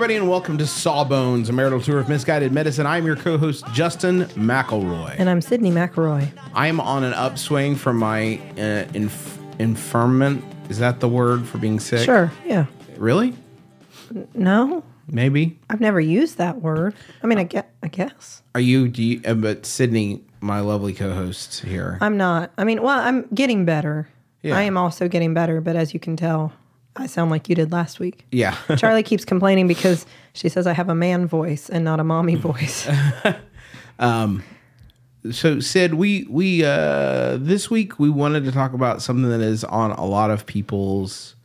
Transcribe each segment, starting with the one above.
Everybody, and welcome to Sawbones, a marital tour of misguided medicine. I'm your co-host Justin McElroy. And I'm Sydnee McElroy. I am on an upswing from my uh, inf- infirmment. Is that the word for being sick? Sure, yeah. Really? No, Maybe. I've never used that word. I mean, I get, I guess Are you? Do you? Uh, but Sydnee, my lovely co-host here. I'm not. I mean, well, I'm getting better. Yeah. I am also getting better, but as you can tell, I sound like you did last week. yeah. Charlie keeps complaining because she says I have a man voice and not a mommy voice. um, so Sid, we we uh this week we wanted to talk about something that is on a lot of people's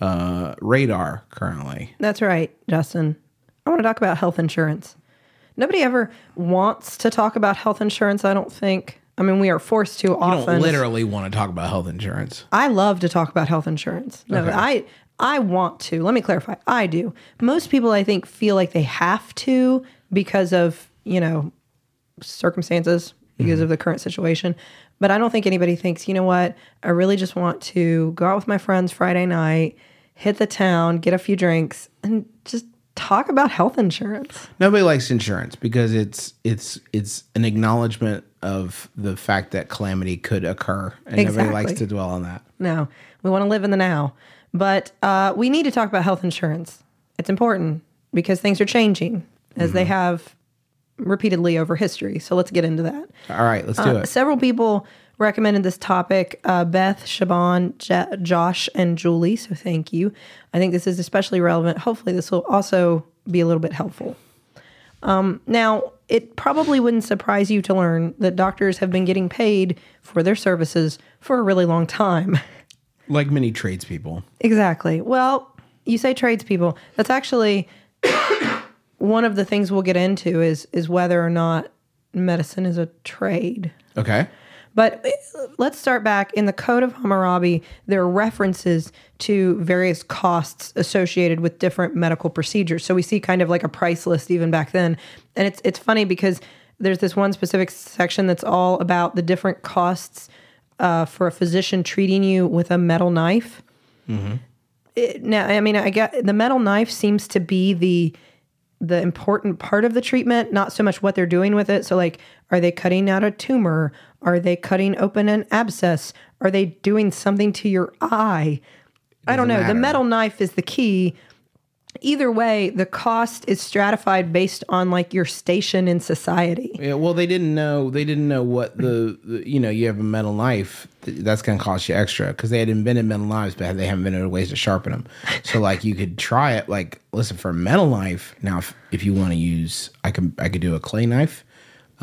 uh radar currently. That's right, Justin. I want to talk about health insurance. Nobody ever wants to talk about health insurance. I don't think. I mean, we are forced to often. don't literally want to talk about health insurance. I love to talk about health insurance. No, Okay. I I want to. Let me clarify. I do. Most people I think feel like they have to because of, you know, circumstances, because mm-hmm. of the current situation. But I don't think anybody thinks, you know what, I really just want to go out with my friends Friday night, hit the town, get a few drinks, and just talk about health insurance. Nobody likes insurance because it's it's it's an acknowledgement of the fact that calamity could occur, and nobody likes to dwell on that. No, we want to live in the now. But uh, we need to talk about health insurance. It's important because things are changing as they have repeatedly over history. So let's get into that. All right, let's do Uh, it. several people recommended this topic uh, Beth, Shaban, J- Josh, and Julie. So thank you. I think this is especially relevant. Hopefully, this will also be a little bit helpful. Um, now, it probably wouldn't surprise you to learn that doctors have been getting paid for their services for a really long time. Like many tradespeople. Exactly. Well, you say tradespeople. That's actually one of the things we'll get into is is whether or not medicine is a trade. Okay. But uh, let's start back in the Code of Hammurabi. There are references to various costs associated with different medical procedures. So we see kind of like a price list even back then, and it's it's funny because there's this one specific section that's all about the different costs uh, for a physician treating you with a metal knife. It- now, I mean, I get the metal knife seems to be the the important part of the treatment, not so much what they're doing with it. So, like, are they cutting out a tumor? Are they cutting open an abscess? Are they doing something to your eye? I don't know. doesn't The metal knife is the key. Either way, the cost is stratified based on like your station in society. Yeah, well, they didn't know. They didn't know what the, the you know. You have a metal knife that's going to cost you extra because they had invented metal knives, but they haven't invented ways to sharpen them. So, like, you could try it. Like, listen for a metal knife. Now, if, if you want to use, I can I could do a clay knife.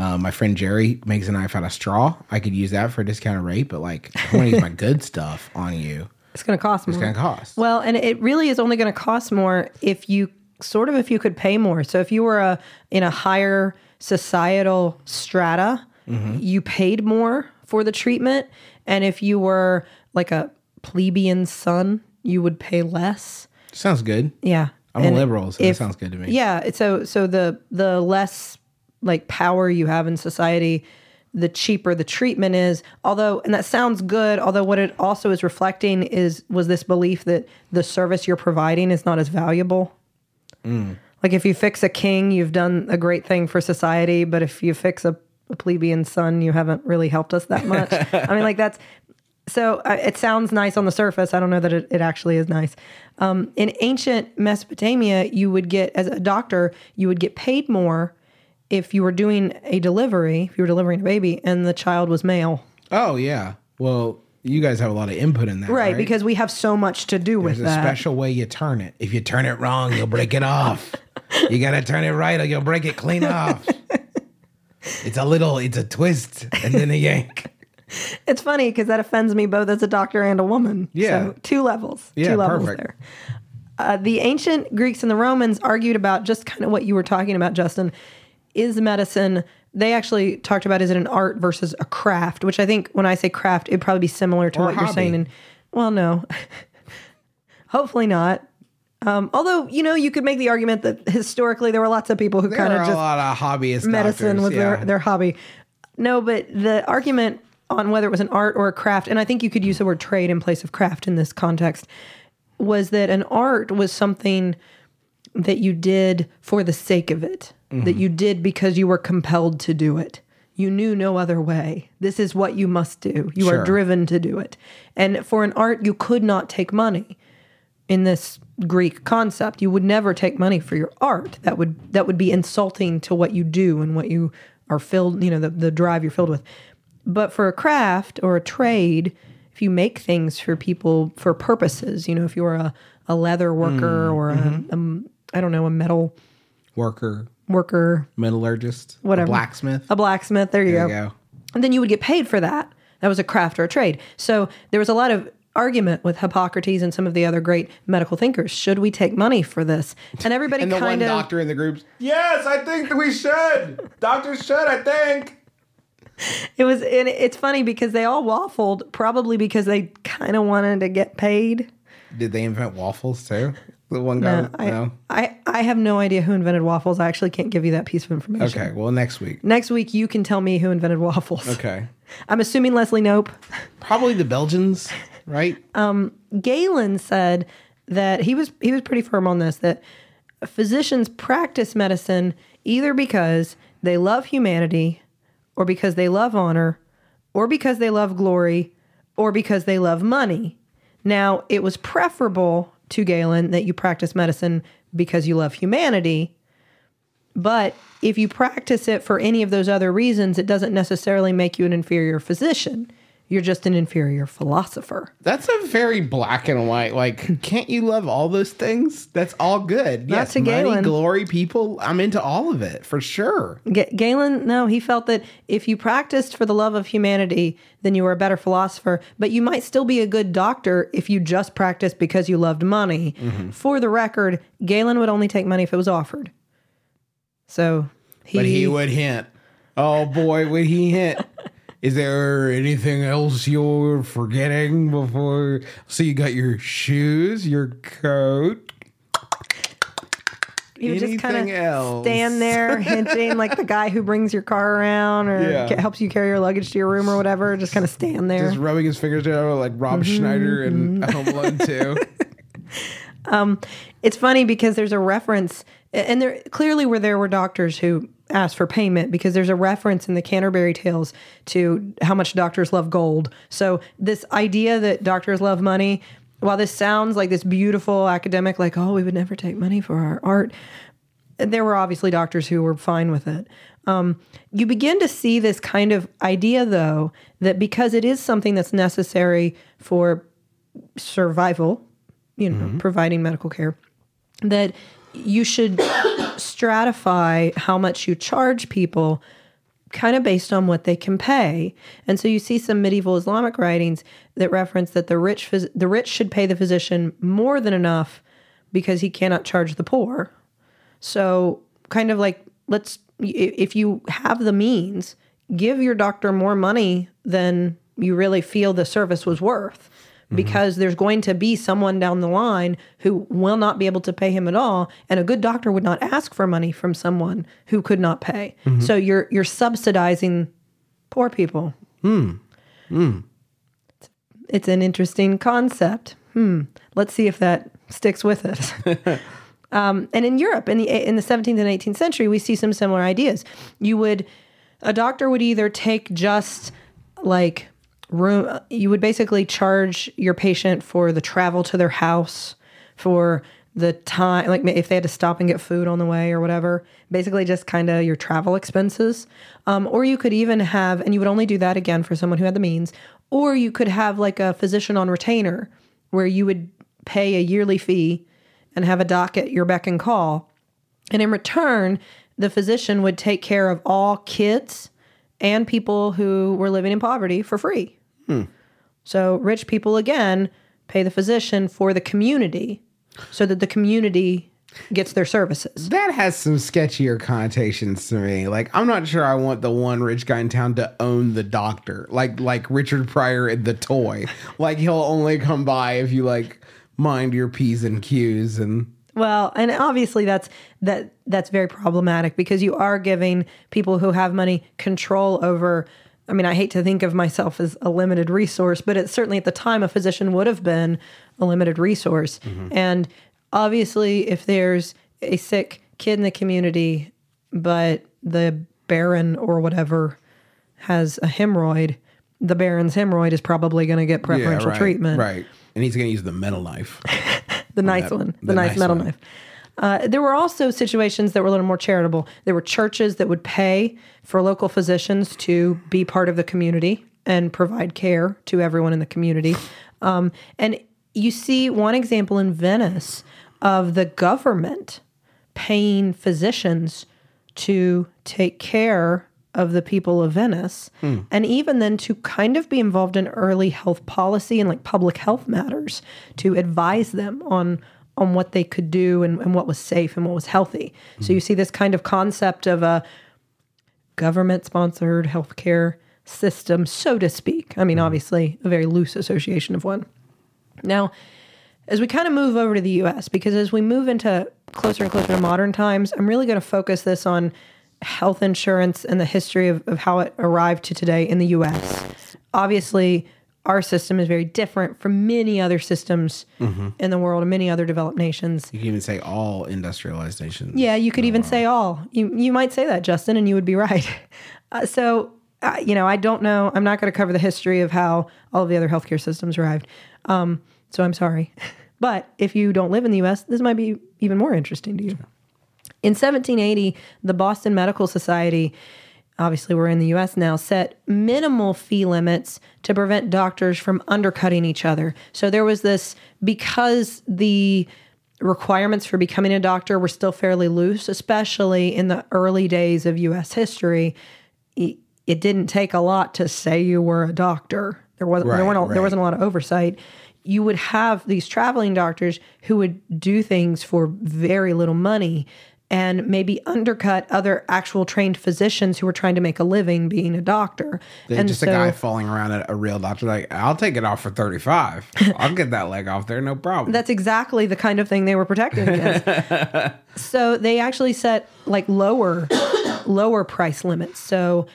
Uh, my friend Jerry makes a knife out of straw. I could use that for a discounted rate, but like, I want to use my good stuff on you. It's going to cost more. It's going to cost. Well, and it really is only going to cost more if you sort of if you could pay more. So if you were a in a higher societal strata, you paid more for the treatment, and if you were like a plebeian son, you would pay less. Sounds good. Yeah. I'm And a liberal, so that sounds good to me. Yeah. So so the the less like power you have in society, the cheaper the treatment is. Although, and that sounds good. Although, what it also is reflecting is was this belief that the service you're providing is not as valuable. Mm. Like if you fix a king, you've done a great thing for society. But if you fix a, a plebeian son, you haven't really helped us that much. I mean, like that's So uh, it sounds nice on the surface. I don't know that it, it actually is nice. Um, in ancient Mesopotamia, you would get, as a doctor, you would get paid more if you were doing a delivery, if you were delivering a baby, and the child was male. Oh yeah. Well, you guys have a lot of input in that, Right, right? because we have so much to do with there's a that. special way you turn it. If you turn it wrong, you'll break it off. you gotta turn it right, or you'll break it clean off. It's a little, it's a twist, and then a yank. It's funny because that offends me both as a doctor and a woman. Yeah. So two levels. Yeah, two levels perfect. there. Uh, the ancient Greeks and the Romans argued about just kind of what you were talking about, Justin. Is medicine, they actually talked about is it an art versus a craft, which I think when I say craft, it'd probably be similar to Or what you're saying. And well, no, hopefully not. Um, although, you know, you could make the argument that historically there were lots of people who kind of a lot of hobbyist medicine doctors, was their, their hobby. No, but the argument on whether it was an art or a craft, and I think you could use the word trade in place of craft in this context, was that an art was something that you did for the sake of it, Mm-hmm. that you did because you were compelled to do it. You knew no other way. This is what you must do. You Sure. are driven to do it. And for an art, you could not take money in this Greek concept. You would never take money for your art. That would that would be insulting to what you do and what you are filled, you know, the, the drive you're filled with. But for a craft or a trade, if you make things for people for purposes, you know, if you're a, a leather worker or a, um, I don't know, a metal Worker, worker, metallurgist, a whatever. blacksmith. A blacksmith, there you There go. you go. And then you would get paid for that. That was a craft or a trade. So there was a lot of argument with Hippocrates and some of the other great medical thinkers. Should we take money for this? And everybody And the one kind of doctor in the groups. Yes, I think that we should. Doctors should, I think. it was and it's funny because they all waffled probably because they kind of wanted to get paid. Did they invent waffles too? The one guy. No, I, no. I I have no idea who invented waffles. I actually can't give you that piece of information. Okay. Well, next week. Next week you can tell me who invented waffles. Okay. I'm assuming Leslie Knope. Probably the Belgians, right? Um, Galen said that he was he was pretty firm on this that physicians practice medicine either because they love humanity or because they love honor or because they love glory or because they love money. Now, it was preferable to Galen that you practice medicine because you love humanity, but if you practice it for any of those other reasons, it doesn't necessarily make you an inferior physician. You're just an inferior philosopher. That's a very black and white. Like, can't you love all those things? That's all good. Not yes, to money, glory, people. I'm into all of it for sure. Ga- Galen, no, he felt that if you practiced for the love of humanity, then you were a better philosopher. But you might still be a good doctor if you just practiced because you loved money. Mm-hmm. For the record, Galen would only take money if it was offered. So he, But he would hint. Oh boy, would he hint? Is there anything else you're forgetting before? So you got your shoes, your coat. he would just kind anything of stand there hinting like the guy who brings your car around or Yeah. helps you carry your luggage to your room or whatever. Just kind of stand there. Just rubbing his fingers together like Rob Mm-hmm, Schneider and Home Alone 2. it's funny because there's a reference and there clearly where there were doctors who asked for payment because there's a reference in the Canterbury Tales to how much doctors love gold. So this idea that doctors love money, while this sounds like this beautiful academic like oh we would never take money for our art, there were obviously doctors who were fine with it. Um, you begin to see this kind of idea, though, that because it is something that's necessary for survival, you know, providing medical care, that you should stratify how much you charge people kind of based on what they can pay. And so you see some medieval Islamic writings that reference that the rich phys- the rich should pay the physician more than enough because he cannot charge the poor. So, kind of like, let's, if you have the means, give your doctor more money than you really feel the service was worth. Because there's going to be someone down the line who will not be able to pay him at all, and a good doctor would not ask for money from someone who could not pay. So you're you're subsidizing poor people. It's an interesting concept. Hmm. Let's see if that sticks with us. Um, and in Europe, in the in the 17th and 18th century, we see some similar ideas. You would, a doctor would either take just like room you would basically charge your patient for the travel to their house for the time like if they had to stop and get food on the way or whatever basically just kind of your travel expenses um, or you could even have and you would only do that again for someone who had the means or you could have like a physician on retainer where you would pay a yearly fee and have a doc at your beck and call and in return, the physician would take care of all kids and people who were living in poverty for free. So rich people again pay the physician for the community so that the community gets their services. That has some sketchier connotations to me. Like, I'm not sure I want the one rich guy in town to own the doctor, like like Richard Pryor in the toy. like he'll only come by if you like mind your p's and q's and Well, and obviously that's that that's very problematic because you are giving people who have money control over I mean, I hate to think of myself as a limited resource, but it's certainly at the time a physician would have been a limited resource. Mm-hmm. And obviously if there's a sick kid in the community but the baron or whatever has a hemorrhoid, the baron's hemorrhoid is probably going to get preferential right, treatment Right. And he's going to use the metal knife. the nice that- one, the, the nice, nice metal one. knife. Uh, there were also situations that were a little more charitable. There were churches that would pay for local physicians to be part of the community and provide care to everyone in the community. Um, and you see one example in Venice of the government paying physicians to take care of the people of Venice and even then to kind of be involved in early health policy and like public health matters to advise them on on what they could do and, and what was safe and what was healthy. So you mm-hmm. see this kind of concept of a government sponsored healthcare system, so to speak. I mean, mm-hmm. obviously a very loose association of one. Now, as we kind of move over to the US, because as we move into closer and closer to modern times, I'm really going to focus this on health insurance and the history of, of how it arrived to today in the US. Obviously, our system is very different from many other systems in the world and many other developed nations. You can even say all industrialized nations. Yeah, you could even say all. You you might say that, Justin, and you would be right. Uh, so, uh, you know, I don't know. I'm not going to cover the history of how all of the other healthcare systems arrived. Um, so I'm sorry, but if you don't live in the U.S., this might be even more interesting to you. In 1780, the Boston Medical Society, obviously we're in the US now, set minimal fee limits to prevent doctors from undercutting each other. So there was this, because the requirements for becoming a doctor were still fairly loose, especially in the early days of US history, it, didn't take a lot to say you were a doctor. There wasn't there, weren't a, there wasn't a lot of oversight. You would have these traveling doctors who would do things for very little money and maybe undercut other actual trained physicians who were trying to make a living being a doctor. They're and just a guy falling around at a real doctor, like, I'll take it off for 35. I'll get that leg off there, no problem. That's exactly the kind of thing they were protecting against. so they actually set like lower, lower price limits. So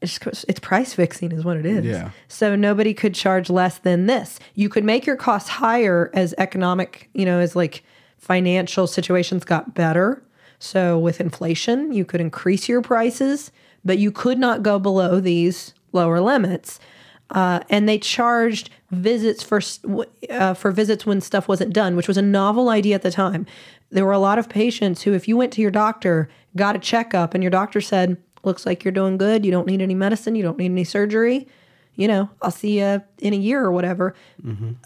it's, it's price fixing is what it is. Yeah. So nobody could charge less than this. You could make your costs higher as economic, you know, as like financial situations got better. So with inflation, you could increase your prices, but you could not go below these lower limits. Uh, and they charged visits for uh, for visits when stuff wasn't done, which was a novel idea at the time. There were a lot of patients who, if you went to your doctor, got a checkup, and your doctor said, "Looks like you're doing good. You don't need any medicine. You don't need any surgery. You know, I'll see you in a year or whatever."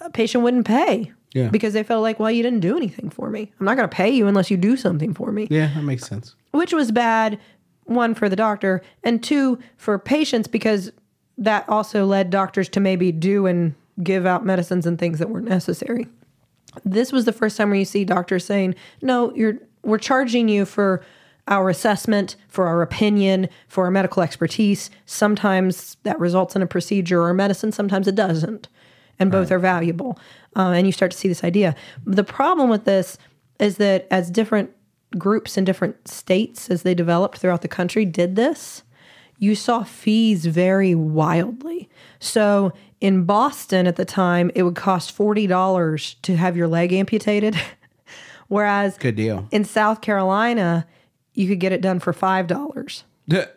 A patient wouldn't pay Yeah. because they felt like, "Well, you didn't do anything for me. I'm not going to pay you unless you do something for me." yeah, that makes sense. which was bad one for the doctor and two for patients because that also led doctors to maybe do and give out medicines and things that weren't necessary this was the first time where you see doctors saying no you're we're charging you for our assessment for our opinion for our medical expertise sometimes that results in a procedure or medicine sometimes it doesn't and both are valuable uh, and you start to see this idea the problem with this is that as different groups in different states as they developed throughout the country did this you saw fees vary wildly. So in Boston at the time, it would cost $40 to have your leg amputated. Whereas Good deal. in South Carolina, you could get it done for $5.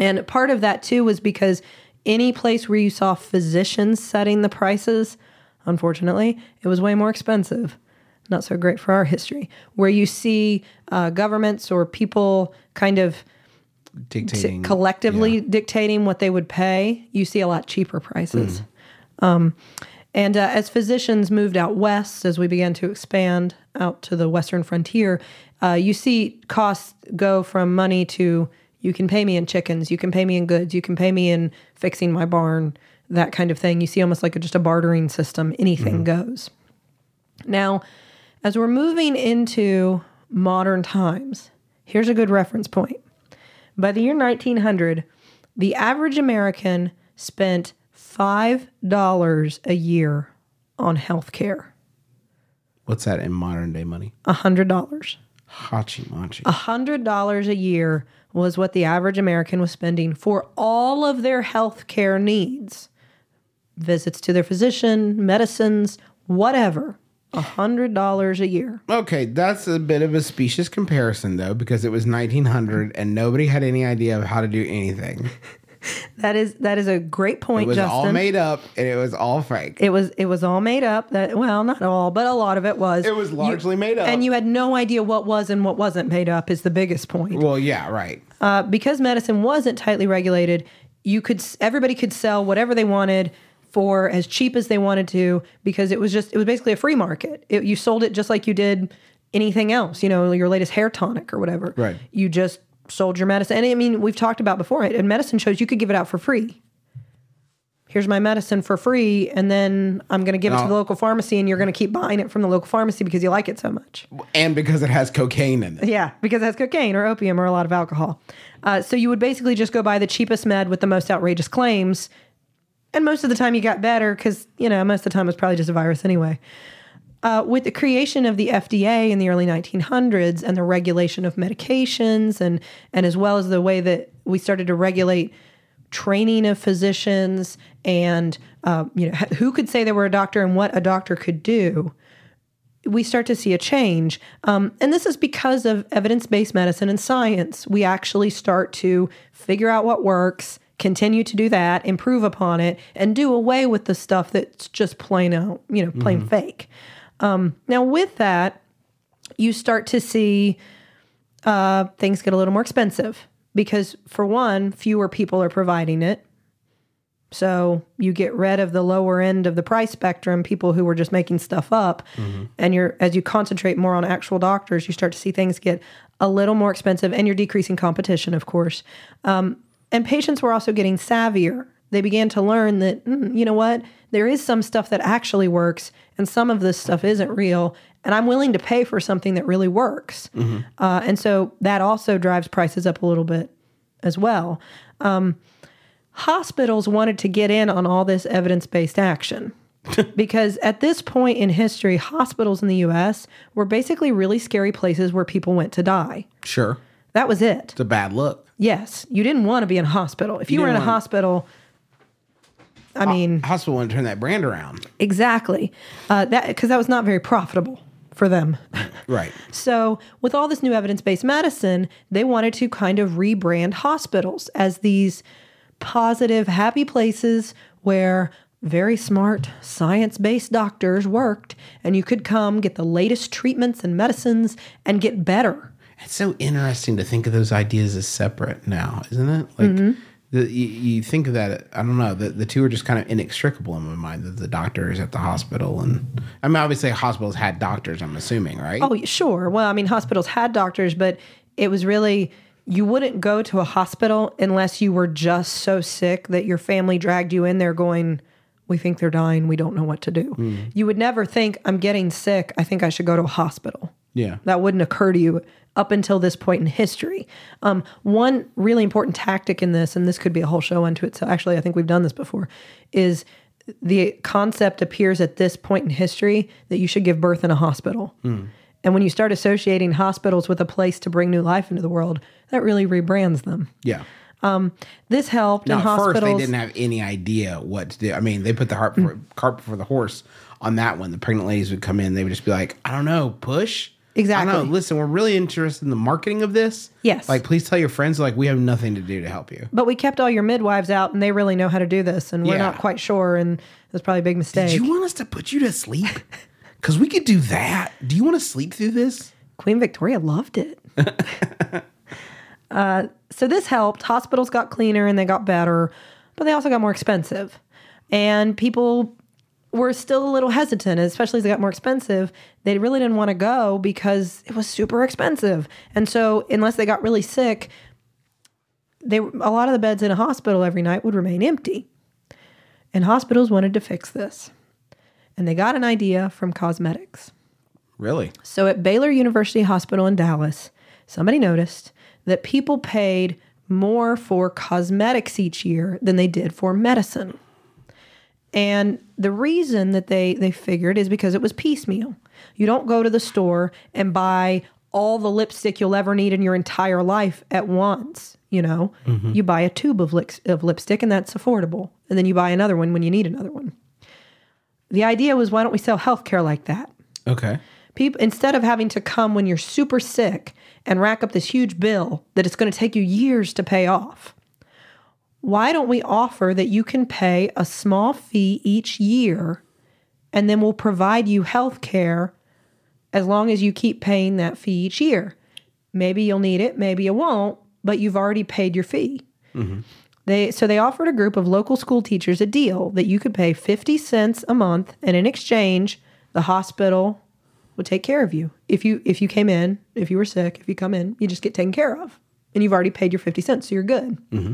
And part of that too was because any place where you saw physicians setting the prices, unfortunately, it was way more expensive. Not so great for our history. Where you see uh, governments or people kind of Dictating collectively yeah. dictating what they would pay, you see a lot cheaper prices. Um, and uh, as physicians moved out west, as we began to expand out to the western frontier, uh, you see costs go from money to you can pay me in chickens, you can pay me in goods, you can pay me in fixing my barn, that kind of thing. You see almost like a, just a bartering system, anything mm-hmm. goes. Now, as we're moving into modern times, here's a good reference point. By the year 1900, the average American spent $5 a year on health care. What's that in modern day money? $100. Hachi machi. $100 a year was what the average American was spending for all of their health care needs visits to their physician, medicines, whatever. A $100 a year. Okay, that's a bit of a specious comparison though, because it was 1900 and nobody had any idea of how to do anything. That is that is a great point. It was Justin. all made up and it was all fake. It was it was all made up. That well, not all, but a lot of it was. It was largely made up. and you had no idea what was and what wasn't made up. Is the biggest point. well, yeah, right. Uh, because medicine wasn't tightly regulated, you could everybody could sell whatever they wanted for as cheap as they wanted to because it was just it was basically a free market. It, you sold it just like you did anything else. You know, your latest hair tonic or whatever. Right. You just sold your medicine, and I mean we've talked about before. And medicine shows you could give it out for free. Here's my medicine for free, and then I'm going to give it to the local pharmacy, and you're going to keep buying it from the local pharmacy because you like it so much. And because it has cocaine in it. Yeah, because it has cocaine or opium or a lot of alcohol. Uh, so you would basically just go buy the cheapest med with the most outrageous claims. And most of the time you got better because, you know, most of the time it was probably just a virus anyway. Uh, with the creation of the FDA in the early 1900s and the regulation of medications, and, and as well as the way that we started to regulate training of physicians and, uh, you know, who could say they were a doctor and what a doctor could do, we start to see a change. Um, and this is because of evidence based medicine and science. We actually start to figure out what works, continue to do that, improve upon it, and do away with the stuff that's just plain out, you know, plain fake. Um, now, with that, you start to see uh, things get a little more expensive because, for one, fewer people are providing it. So you get rid of the lower end of the price spectrum, people who were just making stuff up, and you're as you concentrate more on actual doctors, you start to see things get a little more expensive, and you're decreasing competition, of course. Um, and patients were also getting savvier. They began to learn that mm, you know what, there is some stuff that actually works, and some of this stuff isn't real, and I'm willing to pay for something that really works. Uh, and so that also drives prices up a little bit as well hospitals wanted to get in on all this evidence based action. because at this point in history, hospitals in the US were basically really scary places where people went to die. Sure. That was it. It's a bad look. Yes, you didn't want to be in a hospital. If you, You were in a didn't want- hospital, I mean, Hospital to turn that brand around. exactly. Uh, that because that was not very profitable for them. Right. So, with all this new evidence based medicine, they wanted to kind of rebrand hospitals as these positive, happy places where very smart, science based doctors worked, and you could come get the latest treatments and medicines and get better. It's so interesting to think of those ideas as separate now, isn't it? Like, mm-hmm. the, you, you think of that, I don't know, the, the two are just kind of inextricable in my mind. That The, the doctors at the hospital. And I mean, obviously, hospitals had doctors, I'm assuming, right? Oh, sure. Well, I mean, hospitals had doctors, but it was really, you wouldn't go to a hospital unless you were just so sick that your family dragged you in there going, we think they're dying. We don't know what to do. Hmm. You would never think, I'm getting sick. I think I should go to a hospital. Yeah. That wouldn't occur to you up until this point in history. Um, one really important tactic in this, and this could be a whole show unto it. So actually, I think we've done this before, is the concept appears at this point in history that you should give birth in a hospital. Hmm. And when you start associating hospitals with a place to bring new life into the world, that really rebrands them. Yeah. Um, this helped Now, in at first, hospitals. they didn't have any idea what to do. I mean, they put the cart before, hmm. cart before the horse on that one. The pregnant ladies would come in, they would just be like, I don't know, push. Exactly. I know. Listen, we're really interested in the marketing of this. Yes. Like, please tell your friends. Like, we have nothing to do to help you. But we kept all your midwives out, and they really know how to do this, and we're Yeah. not quite sure, and that's probably a big mistake. Do you want us to put you to sleep? Because we could do that. Do you want to sleep through this? Queen Victoria loved it. uh, so this helped. Hospitals got cleaner and they got better, but they also got more expensive. And people were still a little hesitant, especially as they got more expensive. They really didn't want to go because it was super expensive. And so, unless they got really sick, they a lot of the beds in a hospital every night would remain empty. And hospitals wanted to fix this. And they got an idea from cosmetics. Really? So at Baylor University Hospital in Dallas, somebody noticed that people paid more for cosmetics each year than they did for medicine. And the reason that they they figured is because it was piecemeal. You don't go to the store and buy all the lipstick you'll ever need in your entire life at once. You know, mm-hmm. you buy a tube of, lips, of lipstick and that's affordable. And then you buy another one when you need another one. The idea was why don't we sell healthcare like that? Okay. people instead of having to come when you're super sick and rack up this huge bill that it's going to take you years to pay off why don't we offer that you can pay a small fee each year and then we'll provide you health care as long as you keep paying that fee each year maybe you'll need it maybe you won't but you've already paid your fee mm-hmm. they so they offered a group of local school teachers a deal that you could pay 50 cents a month and in exchange the hospital would take care of you. If you if you came in, if you were sick, if you come in, you just get taken care of. And you've already paid your 50 cents, so you're good. Mm-hmm.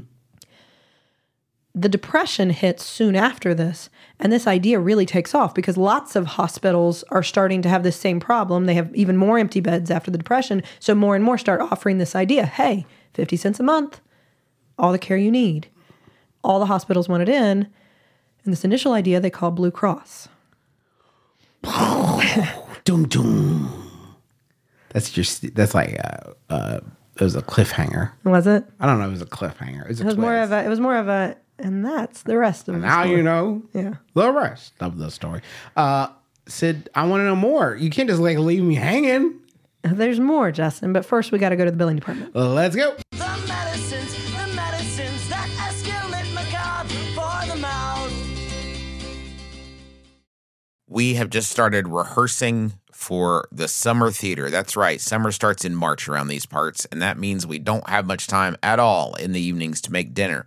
The depression hits soon after this, and this idea really takes off because lots of hospitals are starting to have this same problem. They have even more empty beds after the depression, so more and more start offering this idea, hey, 50 cents a month, all the care you need. All the hospitals want it in, and this initial idea they call Blue Cross. Dum dum. That's just that's like uh, uh it was a cliffhanger. Was it? I don't know. It was a cliffhanger. It was, a It was more of a. It was more of a. And that's the rest of the Now story. you know. Yeah. The rest of the story. Uh, Sid, I want to know more. You can't just like leave me hanging. There's more, Justin. But first, we got to go to the billing department. Let's go. The medicines, the medicines that escalate macabre for the mouth. we have just started rehearsing for the summer theater. That's right. Summer starts in March around these parts, and that means we don't have much time at all in the evenings to make dinner.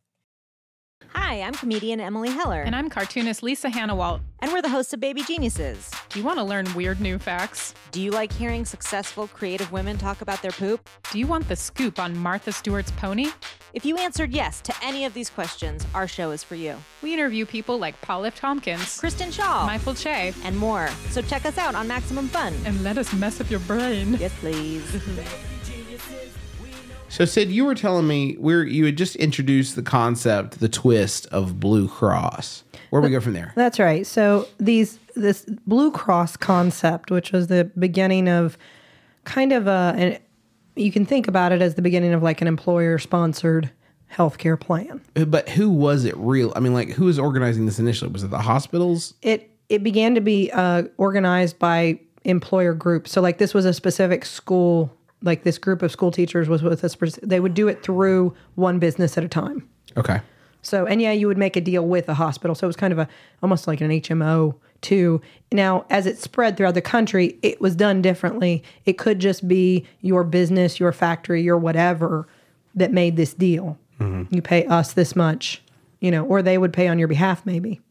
Hi, I'm comedian Emily Heller. And I'm cartoonist Lisa Hanawalt. And we're the hosts of Baby Geniuses. Do you want to learn weird new facts? Do you like hearing successful, creative women talk about their poop? Do you want the scoop on Martha Stewart's pony? If you answered yes to any of these questions, our show is for you. We interview people like Paul F. Tompkins, Kristen Schaal, Michael Che, and more. So check us out on Maximum Fun. and let us mess up your brain. Yes, please. So, Sid, you were telling me where you had just introduced the concept, the twist of Blue Cross. Where do we go from there? That's right. So these this Blue Cross concept, which was the beginning of kind of a, and you can think about it as the beginning of like an employer sponsored healthcare plan. But who was it real? I mean, like, who was organizing this initially? Was it the hospitals? It it began to be uh, organized by employer groups. So like this was a specific school. Like this group of school teachers was with us. They would do it through one business at a time. Okay. So, and yeah, you would make a deal with a hospital. So it was kind of a almost like an HMO too. Now, as it spread throughout the country, it was done differently. It could just be your business, your factory, your whatever that made this deal. Mm-hmm. You pay us this much, you know, or they would pay on your behalf maybe.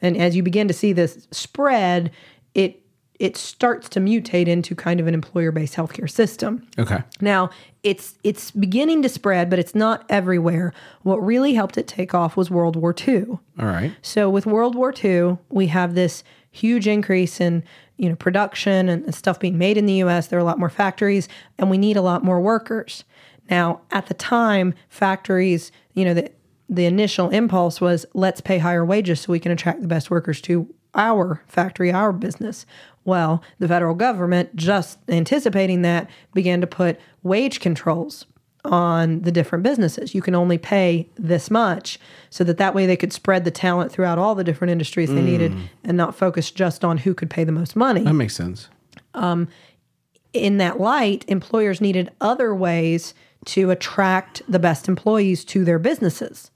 And as you begin to see this spread, it it starts to mutate into kind of an employer-based healthcare system. Okay. Now, it's it's beginning to spread, but it's not everywhere. What really helped it take off was World War II. All right. So with World War II, we have this huge increase in you know production and, and stuff being made in the U.S. There are a lot more factories, and we need a lot more workers. Now, at the time, factories, you know, the the initial impulse was let's pay higher wages so we can attract the best workers to our factory, our business. Well, the federal government, just anticipating that, began to put wage controls on the different businesses. You can only pay this much so that that way they could spread the talent throughout all the different industries they needed mm. and not focus just on who could pay the most money That makes sense. Um, in that light, employers needed other ways to attract the best employees to their businesses.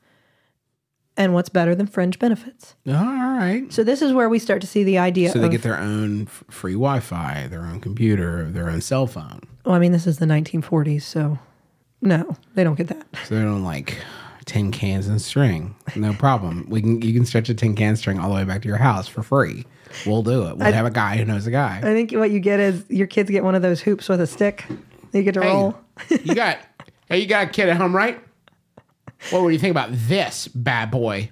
And what's better than fringe benefits? Oh, all right. So this is where we start to see the idea So they of, get their own f- free Wi Fi, their own computer, their own cell phone. well, I mean, this is the 1940s, so no, they don't get that. So they don't like tin cans and string. No problem. We can you can stretch a tin can string all the way back to your house for free. We'll do it. We'll have a guy who knows a guy. I think what you get is your kids get one of those hoops with a stick. that You get to Hey, roll. you got hey, you got a kid at home, right? What would you think about this bad boy?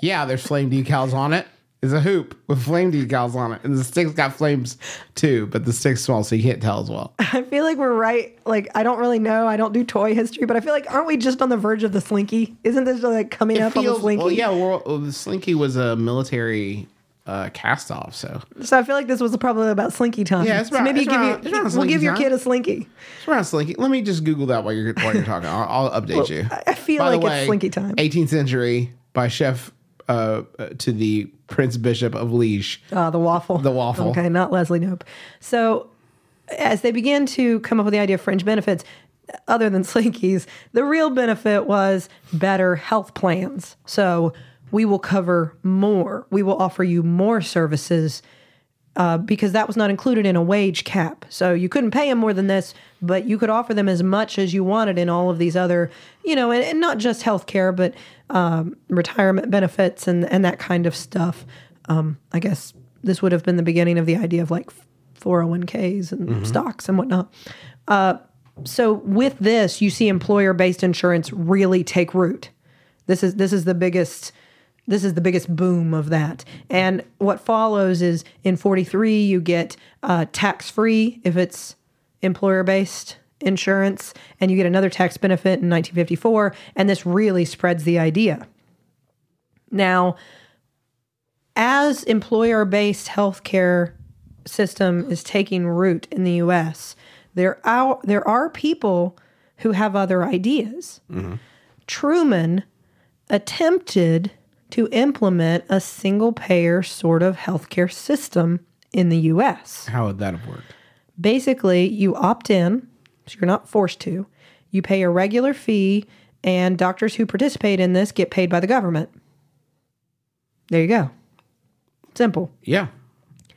yeah, there's flame decals on it. It's a hoop with flame decals on it, and the stick's got flames too, but the stick's small, so you can't tell as well. I feel like we're right. Like I don't really know. I don't do toy history, but I feel like aren't we just on the verge of the Slinky? Isn't this like coming up on the Slinky? well, yeah. Well, the Slinky was a military uh, cast off, so So I feel like this was probably about Slinky time. Yeah, it's So maybe it's give around- you, it's around we'll Slinky give your time. kid a Slinky. it's around Slinky. Let me just Google that while you're while you're talking. I'll, I'll update you. I feel By the like it's Slinky time. 18th century by Chef uh, uh, to the Prince Bishop of Liege. Uh, the waffle. The waffle. Okay, not Leslie Knope. So as they began to come up with the idea of fringe benefits, other than Slinkies, the real benefit was better health plans. So we will cover more. We will offer you more services uh, because that was not included in a wage cap. So you couldn't pay them more than this, but you could offer them as much as you wanted in all of these other, you know, and, and not just health care, but um, retirement benefits and, and that kind of stuff. Um, I guess this would have been the beginning of the idea of like 401ks and stocks and whatnot. Uh, so with this, you see employer-based insurance really take root. This is this is the biggest this is the biggest boom of that. And what follows is in 43 you get uh, tax free if it's employer based insurance, and you get another tax benefit in 1954. And this really spreads the idea. Now, as employer based healthcare system is taking root in the US, there are, there are people who have other ideas. Truman attempted to implement a single payer sort of healthcare system in the US. How would that have worked? Basically, you opt in, so you're not forced to. You pay a regular fee, and doctors who participate in this get paid by the government. There you go. Simple. Yeah.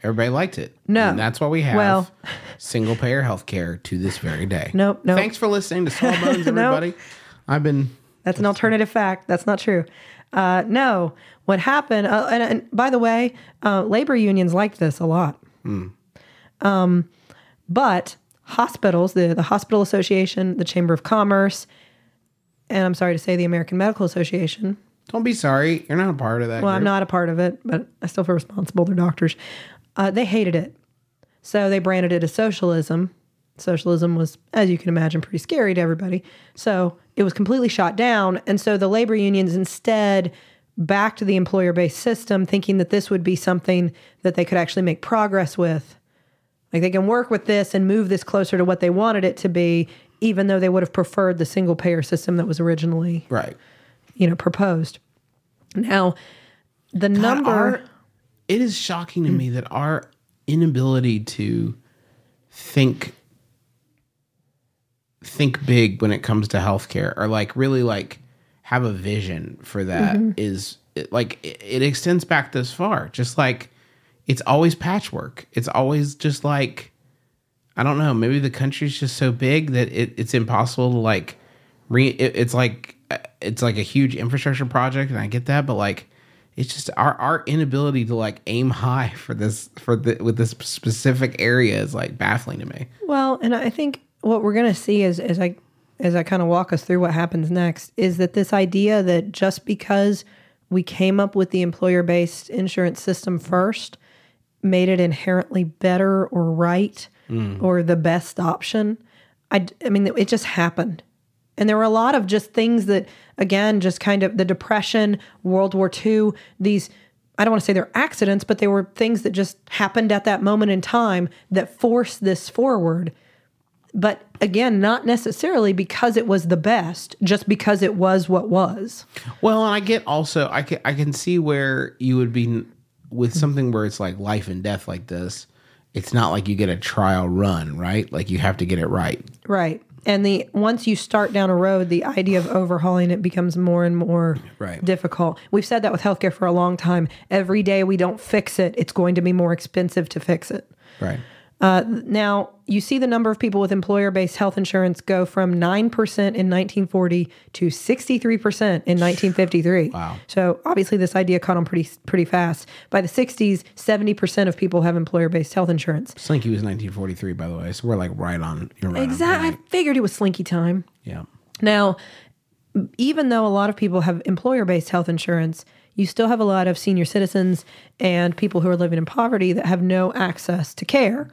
Everybody liked it. No. And that's why we have Well- single payer healthcare to this very day. Nope, nope. Thanks for listening to Sawbones, everybody. I've been That's an alternative fact. That's not true. Uh, no, what happened? Uh, and, and by the way, uh, labor unions liked this a lot. Um, but hospitals, the the Hospital Association, the Chamber of Commerce, and I'm sorry to say, the American Medical Association. don't be sorry. You're not a part of that. Well, I'm not a part of it, but I still feel responsible. They're doctors. Uh, they hated it, so they branded it as socialism. Socialism was, as you can imagine, pretty scary to everybody. So it was completely shot down. And so the labor unions instead backed the employer based system, thinking that this would be something that they could actually make progress with. Like they can work with this and move this closer to what they wanted it to be, even though they would have preferred the single payer system that was originally, Right. you know, proposed. Now, the God, number. our- it is shocking to me that our inability to think think big when it comes to healthcare or like really like have a vision for that mm-hmm. is it, like it, it extends back this far. Just like it's always patchwork. It's always just like i don't know maybe the country's just so big that it, it's impossible to like re it, it's like it's like a huge infrastructure project and i get that but like it's just our our inability to like aim high for this for the with this specific area is like baffling to me. Well, and I think what we're going to see is as I as I kind of walk us through what happens next is that this idea that just because we came up with the employer based insurance system first made it inherently better or right mm. or the best option. I, I mean, it just happened. And there were a lot of just things that, again, just kind of the Depression, World War II, these, I don't want to say they're accidents, but they were things that just happened at that moment in time that forced this forward. But again, not necessarily because it was the best, just because it was what was. Well, and I get also I can I can see where you would be with something where it's like life and death like this. It's not like you get a trial run, right? Like you have to get it right. Right. And the once you start down a road, the idea of overhauling it becomes more and more Right. difficult. We've said that with healthcare for a long time. Every day we don't fix it, it's going to be more expensive to fix it. Right. Uh, now, you see the number of people with employer based health insurance go from 9% in 1940 to 63% in 1953. Wow. So, obviously, this idea caught on pretty pretty fast. By the 60s, 70% of people have employer based health insurance. Slinky was 1943, by the way, so we're like right on. You're right. Exactly. I figured it was slinky time. Yeah. Now, even though a lot of people have employer based health insurance, you still have a lot of senior citizens and people who are living in poverty that have no access to care.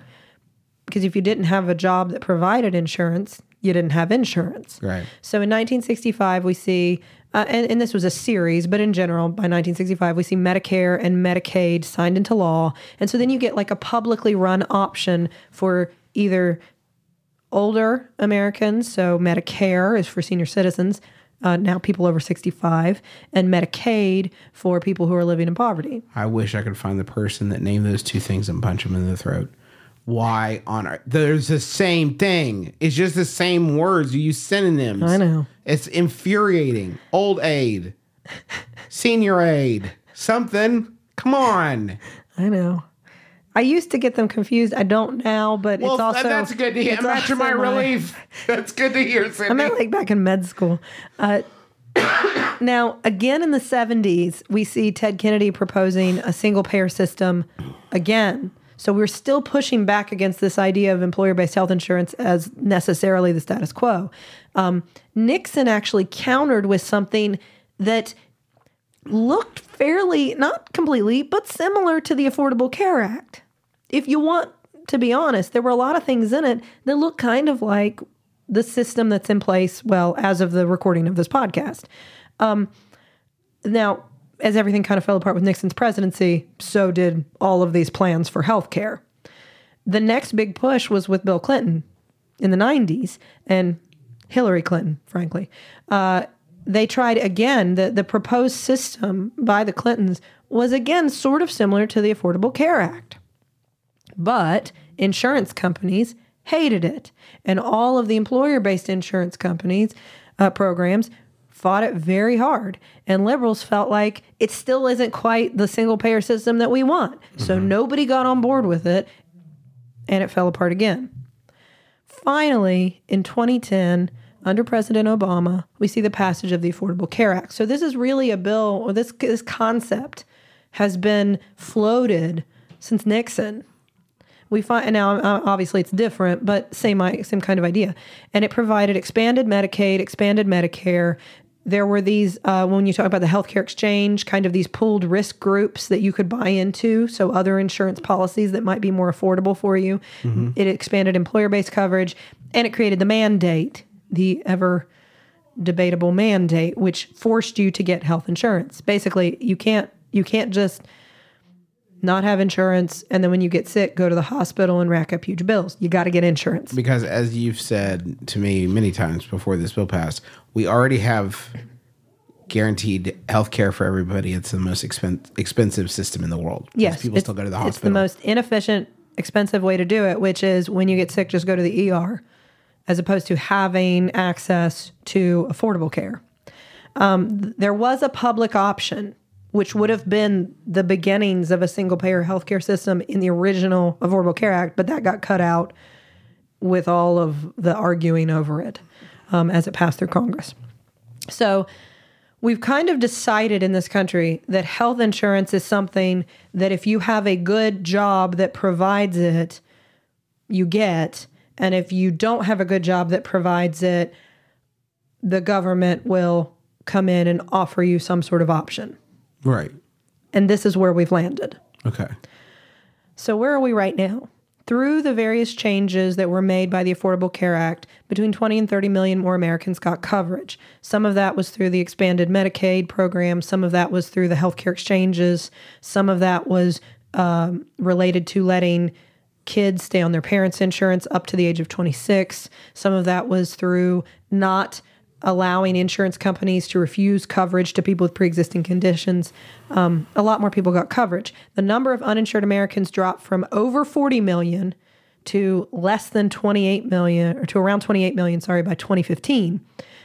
Because if you didn't have a job that provided insurance, you didn't have insurance. Right. So in 1965, we see, uh, and, and this was a series, but in general, by 1965, we see Medicare and Medicaid signed into law. And so then you get like a publicly run option for either older Americans, so Medicare is for senior citizens, uh, now people over 65, and Medicaid for people who are living in poverty. I wish I could find the person that named those two things and punch them in the throat. Why on earth? There's the same thing. It's just the same words. You use synonyms. I know. It's infuriating. Old aid, senior aid, something. Come on. I know. I used to get them confused. I don't now, but Well, it's also that- that's good to hear. Imagine my relief. That's good to hear, I Sydnee. meant like back in med school. Uh, now, again in the 70s, we see Ted Kennedy proposing a single payer system again. So we're still pushing back against this idea of employer based health insurance as necessarily the status quo. Um, Nixon actually countered with something that looked fairly, not completely, but similar to the Affordable Care Act. If you want to be honest, there were a lot of things in it that looked kind of like the system that's in place, well, as of the recording of this podcast. Um, now, as everything kind of fell apart with Nixon's presidency, so did all of these plans for health care. The next big push was with Bill Clinton in the 90s and Hillary Clinton, frankly. Uh, they tried again, the, the proposed system by the Clintons was again sort of similar to the Affordable Care Act. But insurance companies hated it. And all of the employer based insurance companies, uh, programs, fought it very hard. And liberals felt like it still isn't quite the single payer system that we want. So nobody got on board with it and it fell apart again. Finally, in 2010, under President Obama, we see the passage of the Affordable Care Act. So this is really a bill, or this this concept has been floated since Nixon. We find now uh, obviously it's different, but same same kind of idea. And it provided expanded Medicaid, expanded Medicare. There were these uh, when you talk about the healthcare exchange, kind of these pooled risk groups that you could buy into. So other insurance policies that might be more affordable for you. It expanded employer-based coverage, and it created the mandate, the ever debatable mandate, which forced you to get health insurance. Basically, you can't you can't just not have insurance and then when you get sick go to the hospital and rack up huge bills. You got to get insurance. Because as you've said to me many times before this bill passed, we already have guaranteed health care for everybody. It's the most expen- expensive system in the world. Yes, People still go to the hospital. It's the most inefficient, expensive way to do it, which is when you get sick, just go to the ER, as opposed to having access to affordable care. Um, th- there was a public option, which would have been the beginnings of a single payer healthcare system in the original Affordable Care Act, but that got cut out with all of the arguing over it um, as it passed through Congress. So we've kind of decided in this country that health insurance is something that if you have a good job that provides it, you get. And if you don't have a good job that provides it, the government will come in and offer you some sort of option. Right. And this is where we've landed. Okay. So, where are we right now? Through the various changes that were made by the Affordable Care Act, between 20 and 30 million more Americans got coverage. Some of that was through the expanded Medicaid program, some of that was through the healthcare exchanges, some of that was um, related to letting kids stay on their parents' insurance up to the age of 26. Some of that was through not allowing insurance companies to refuse coverage to people with pre-existing conditions. Um, a lot more people got coverage. The number of uninsured Americans dropped from over 40 million to less than 28 million, or to around 28 million, sorry, by 2015.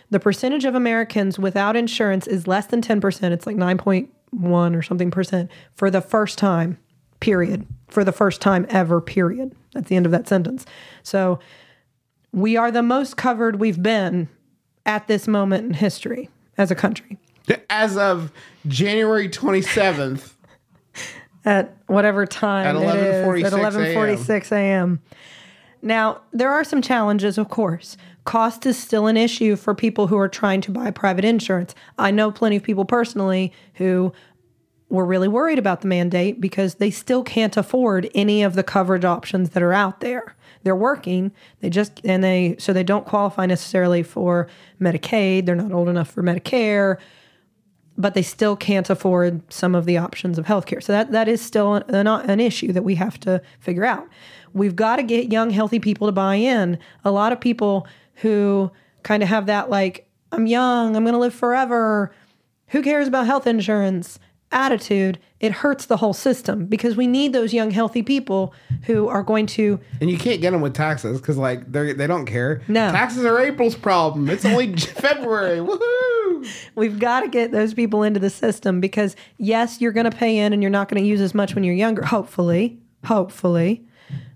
The percentage of Americans without insurance is less than 10%. It's like 9.1 or something percent for the first time, period. For the first time ever, period. That's the end of that sentence. So we are the most covered we've been at this moment in history as a country. As of January 27th, at whatever time At it is, 11:46 at 11:46 a.m. Now, there are some challenges, of course. Cost is still an issue for people who are trying to buy private insurance. I know plenty of people personally who were really worried about the mandate because they still can't afford any of the coverage options that are out there. They're working, they just and they so they don't qualify necessarily for Medicaid, they're not old enough for Medicare, but they still can't afford some of the options of healthcare. So that that is still an, an issue that we have to figure out. We've got to get young, healthy people to buy in. A lot of people who kind of have that like, I'm young, I'm going to live forever. Who cares about health insurance? Attitude, it hurts the whole system because we need those young, healthy people who are going to and you can't get them with taxes because like they they don't care. No. taxes are April's problem. It's only February. Woohoo! We've got to get those people into the system because yes, you're going to pay in and you're not going to use as much when you're younger, hopefully. Hopefully.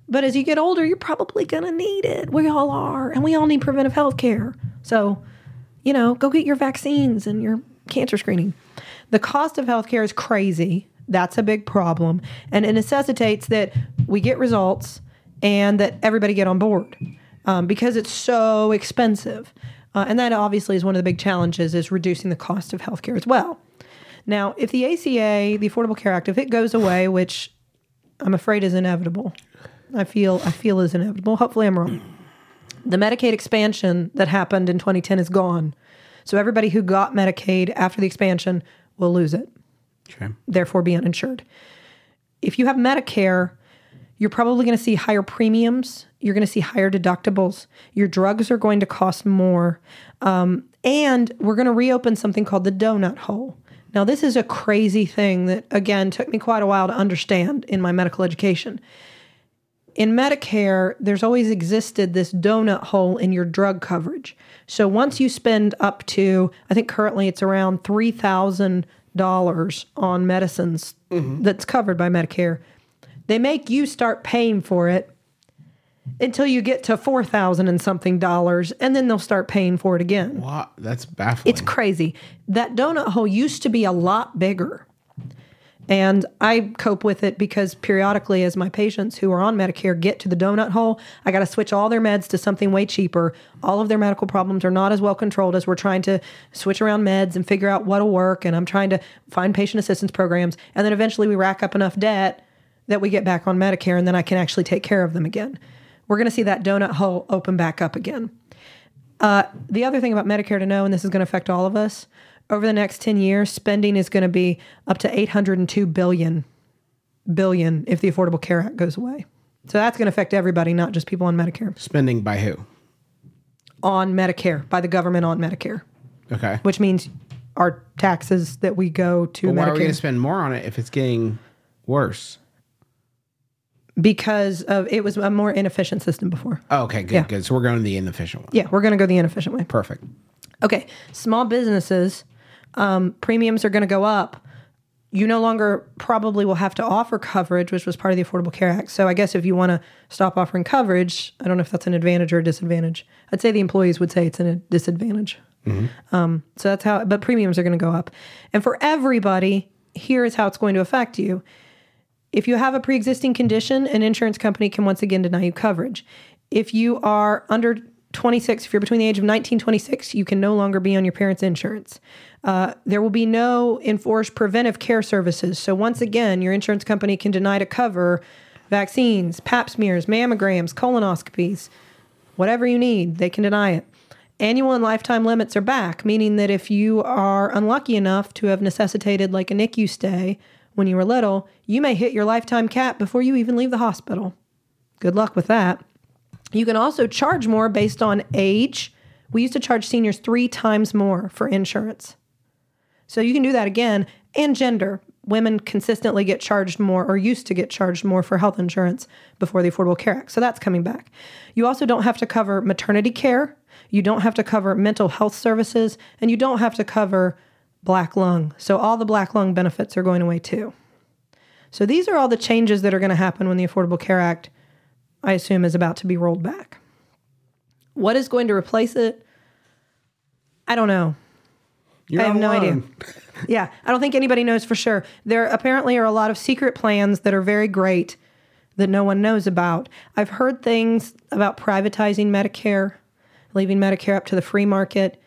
But as you get older, you're probably going to need it. We all are, and we all need preventive health care. So, you know, go get your vaccines and your cancer screening. The cost of healthcare is crazy. That's a big problem. And it necessitates that we get results and that everybody get on board um, because it's so expensive. Uh, and that obviously is one of the big challenges is reducing the cost of healthcare as well. Now, if the ACA, the Affordable Care Act, if it goes away, which I'm afraid is inevitable, I feel I feel is inevitable. Hopefully, I'm wrong. The Medicaid expansion that happened in 2010 is gone. So everybody who got Medicaid after the expansion will lose it, Okay. therefore be uninsured. If you have Medicare, you're probably going to see higher premiums. You're going to see higher deductibles. Your drugs are going to cost more. Um, and we're going to reopen something called the donut hole. Now, this is a crazy thing that, again, took me quite a while to understand in my medical education. In Medicare, there's always existed this donut hole in your drug coverage. So once you spend up to, I think currently it's around $3,000 on medicines mm-hmm. that's covered by Medicare, they make you start paying for it until you get to 4000 and something dollars and then they'll start paying for it again. Wow, that's baffling. It's crazy. That donut hole used to be a lot bigger. And I cope with it because periodically, as my patients who are on Medicare get to the donut hole, I got to switch all their meds to something way cheaper. All of their medical problems are not as well controlled as we're trying to switch around meds and figure out what'll work. And I'm trying to find patient assistance programs. And then eventually we rack up enough debt that we get back on Medicare and then I can actually take care of them again. We're going to see that donut hole open back up again. Uh, the other thing about Medicare to know, and this is going to affect all of us, over the next 10 years, spending is going to be up to 802 billion billion if the Affordable Care Act goes away. So that's going to affect everybody, not just people on Medicare. spending by who? On Medicare, by the government on Medicare, Okay. which means our taxes that we go to But why are we going to spend more on it if it's getting worse? because of it was a more inefficient system before. Oh, okay, good, Yeah. good. So we're going to the inefficient one. Yeah, we're going to go the inefficient way. Perfect. Okay, small businesses, um, premiums are going to go up. You no longer probably will have to offer coverage, which was part of the Affordable Care Act. So I guess if you want to stop offering coverage, I don't know if that's an advantage or a disadvantage. I'd say the employees would say it's a disadvantage. Um, so that's how, but premiums are going to go up. And for everybody, here is how it's going to affect you. If you have a pre existing condition, an insurance company can once again deny you coverage. If you are under 26, if you're between the age of 19 26, you can no longer be on your parents' insurance. Uh, there will be no enforced preventive care services. So, once again, your insurance company can deny to cover vaccines, pap smears, mammograms, colonoscopies, whatever you need, they can deny it. Annual and lifetime limits are back, meaning that if you are unlucky enough to have necessitated like a NICU stay when you were little, you may hit your lifetime cap before you even leave the hospital. Good luck with that. You can also charge more based on age. We used to charge seniors three times more for insurance. So you can do that again. And gender. Women consistently get charged more or used to get charged more for health insurance before the Affordable Care Act. So that's coming back. You also don't have to cover maternity care. You don't have to cover mental health services. And you don't have to cover black lung. So all the black lung benefits are going away too. So these are all the changes that are going to happen when the Affordable Care Act, I assume, is about to be rolled back. What is going to replace it? I don't know. You're I have no idea. Yeah, I don't think anybody knows for sure. There apparently are a lot of secret plans that are very great that no one knows about. I've heard things about privatizing Medicare, leaving Medicare up to the free market.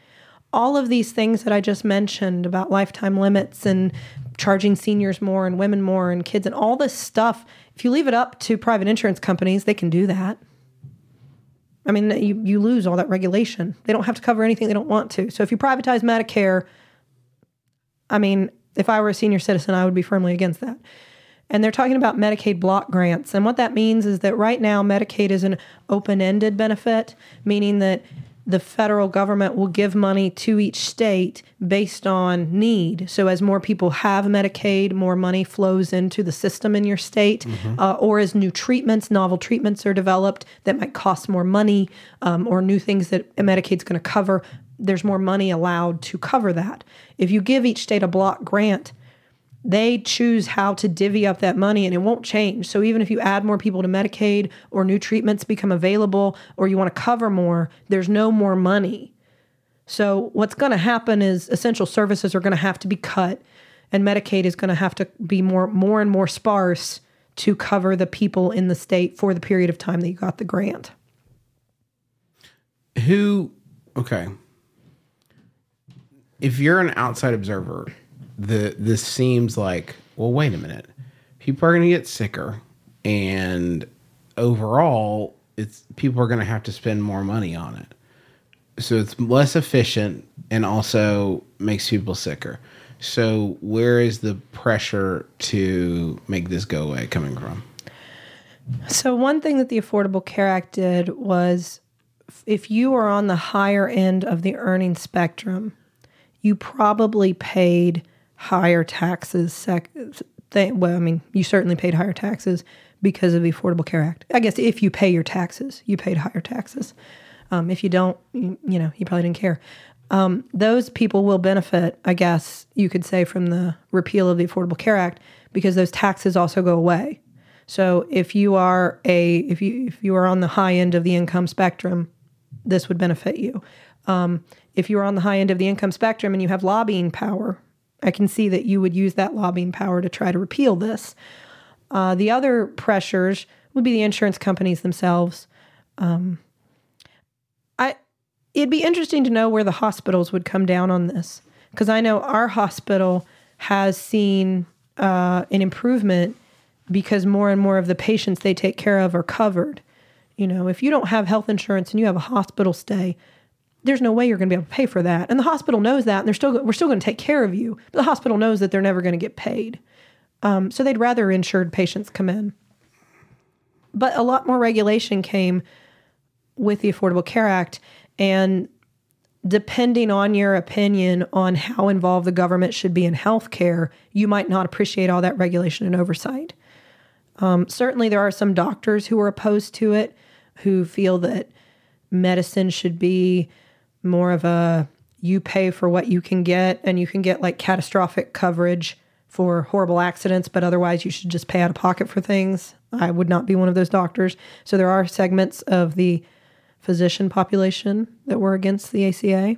All of these things that I just mentioned about lifetime limits and charging seniors more and women more and kids and all this stuff, if you leave it up to private insurance companies, they can do that. I mean, you, you lose all that regulation. They don't have to cover anything they don't want to. So if you privatize Medicare, I mean, if I were a senior citizen, I would be firmly against that. And they're talking about Medicaid block grants. And what that means is that right now, Medicaid is an open ended benefit, meaning that the federal government will give money to each state based on need. So, as more people have Medicaid, more money flows into the system in your state. Uh, or as new treatments, novel treatments are developed that might cost more money, um, or new things that Medicaid's going to cover, there's more money allowed to cover that. If you give each state a block grant, they choose how to divvy up that money and it won't change. So even if you add more people to Medicaid or new treatments become available or you want to cover more, there's no more money. So what's going to happen is essential services are going to have to be cut and Medicaid is going to have to be more more and more sparse to cover the people in the state for the period of time that you got the grant. Who? Okay. If you're an outside observer, the this seems like well. Wait a minute. People are going to get sicker, and overall, it's people are going to have to spend more money on it. So it's less efficient and also makes people sicker. So where is the pressure to make this go away coming from? So, one thing that the Affordable Care Act did was if you are on the higher end of the earning spectrum, you probably paid higher taxes. Sec- th- well, I mean, you certainly paid higher taxes because of the Affordable Care Act. I guess if you pay your taxes, you paid higher taxes. Um, if you don't, you, you know, you probably didn't care. Um, those people will benefit, I guess you could say, from the repeal of the Affordable Care Act because those taxes also go away. So if you are a if you if you are on the high end of the income spectrum, this would benefit you. Um, if you are on the high end of the income spectrum and you have lobbying power, I can see that you would use that lobbying power to try to repeal this. Uh, the other pressures would be the insurance companies themselves. Um, I it'd be interesting to know where the hospitals would come down on this because I know our hospital has seen uh, an improvement because more and more of the patients they take care of are covered. You know, if you don't have health insurance and you have a hospital stay, there's no way you're going to be able to pay for that. And the hospital knows that, and they're still we're still going to take care of you. But the hospital knows that they're never going to get paid, um, so they'd rather insured patients come in. But a lot more regulation came with the Affordable Care Act, and depending on your opinion on how involved the government should be in healthcare, you might not appreciate all that regulation and oversight. Um, certainly, there are some doctors who are opposed to it, who feel that medicine should be more of a you pay for what you can get, and you can get like catastrophic coverage for horrible accidents, but otherwise you should just pay out of pocket for things. I would not be one of those doctors. So there are segments of the physician population that were against the ACA.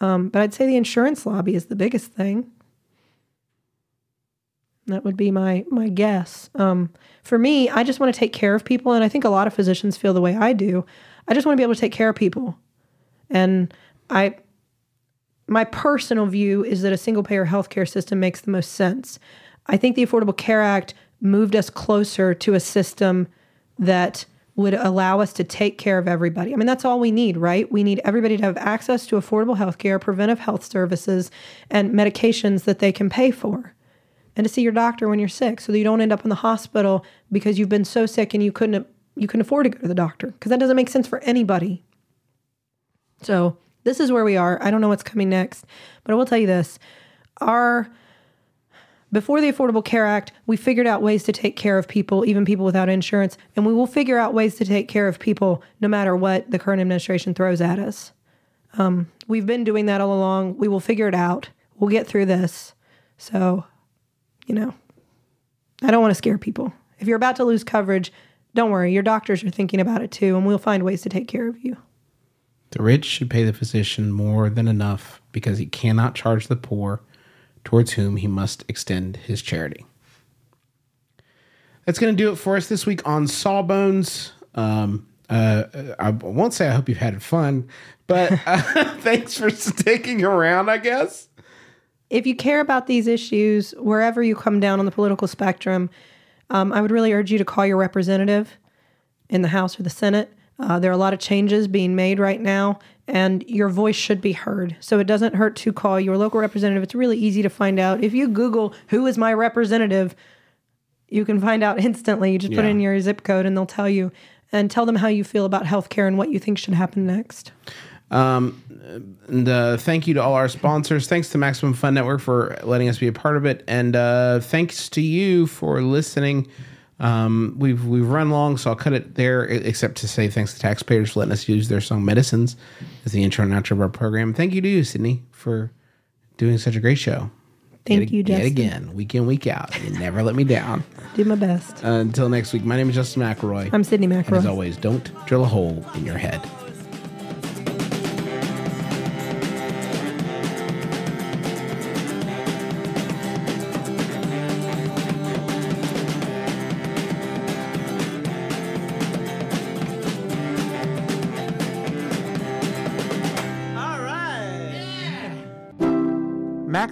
Um, but I'd say the insurance lobby is the biggest thing. That would be my my guess. Um, for me, I just want to take care of people, and I think a lot of physicians feel the way I do. I just want to be able to take care of people, and I. My personal view is that a single payer healthcare system makes the most sense. I think the Affordable Care Act moved us closer to a system that would allow us to take care of everybody. I mean, that's all we need, right? We need everybody to have access to affordable health care, preventive health services, and medications that they can pay for. And to see your doctor when you're sick so that you don't end up in the hospital because you've been so sick and you couldn't you couldn't afford to go to the doctor because that doesn't make sense for anybody. So, this is where we are. I don't know what's coming next, but I will tell you this. Our before the Affordable Care Act, we figured out ways to take care of people, even people without insurance, and we will figure out ways to take care of people no matter what the current administration throws at us. Um, we've been doing that all along. We will figure it out. We'll get through this. So, you know, I don't want to scare people. If you're about to lose coverage, don't worry. Your doctors are thinking about it too, and we'll find ways to take care of you. The rich should pay the physician more than enough because he cannot charge the poor, towards whom he must extend his charity. That's going to do it for us this week on Sawbones. Um, uh, I won't say I hope you've had fun, but uh, thanks for sticking around, I guess. if you care about these issues, wherever you come down on the political spectrum, um, I would really urge you to call your representative in the House or the Senate. Uh, there are a lot of changes being made right now, and your voice should be heard. So it doesn't hurt to call your local representative. It's really easy to find out. If you Google who is my representative, you can find out instantly. You just put in your zip code, and they'll tell you. And tell them how you feel about healthcare and what you think should happen next. And uh, thank you to all our sponsors. Thanks to Maximum Fun Network for letting us be a part of it, and uh, thanks to you for listening. Um, we've we've run long, so I'll cut it there. Except to say thanks to taxpayers for letting us use their song "Medicines" as the intro and outro of our program. Thank you to you, Sydnee, for doing such a great show. Thank yet, you, Yet Justin. again, week in, week out. You never let me down. Do my best. Uh, until next week, my name is Justin McElroy. I'm Sydnee and as always, don't drill a hole in your head.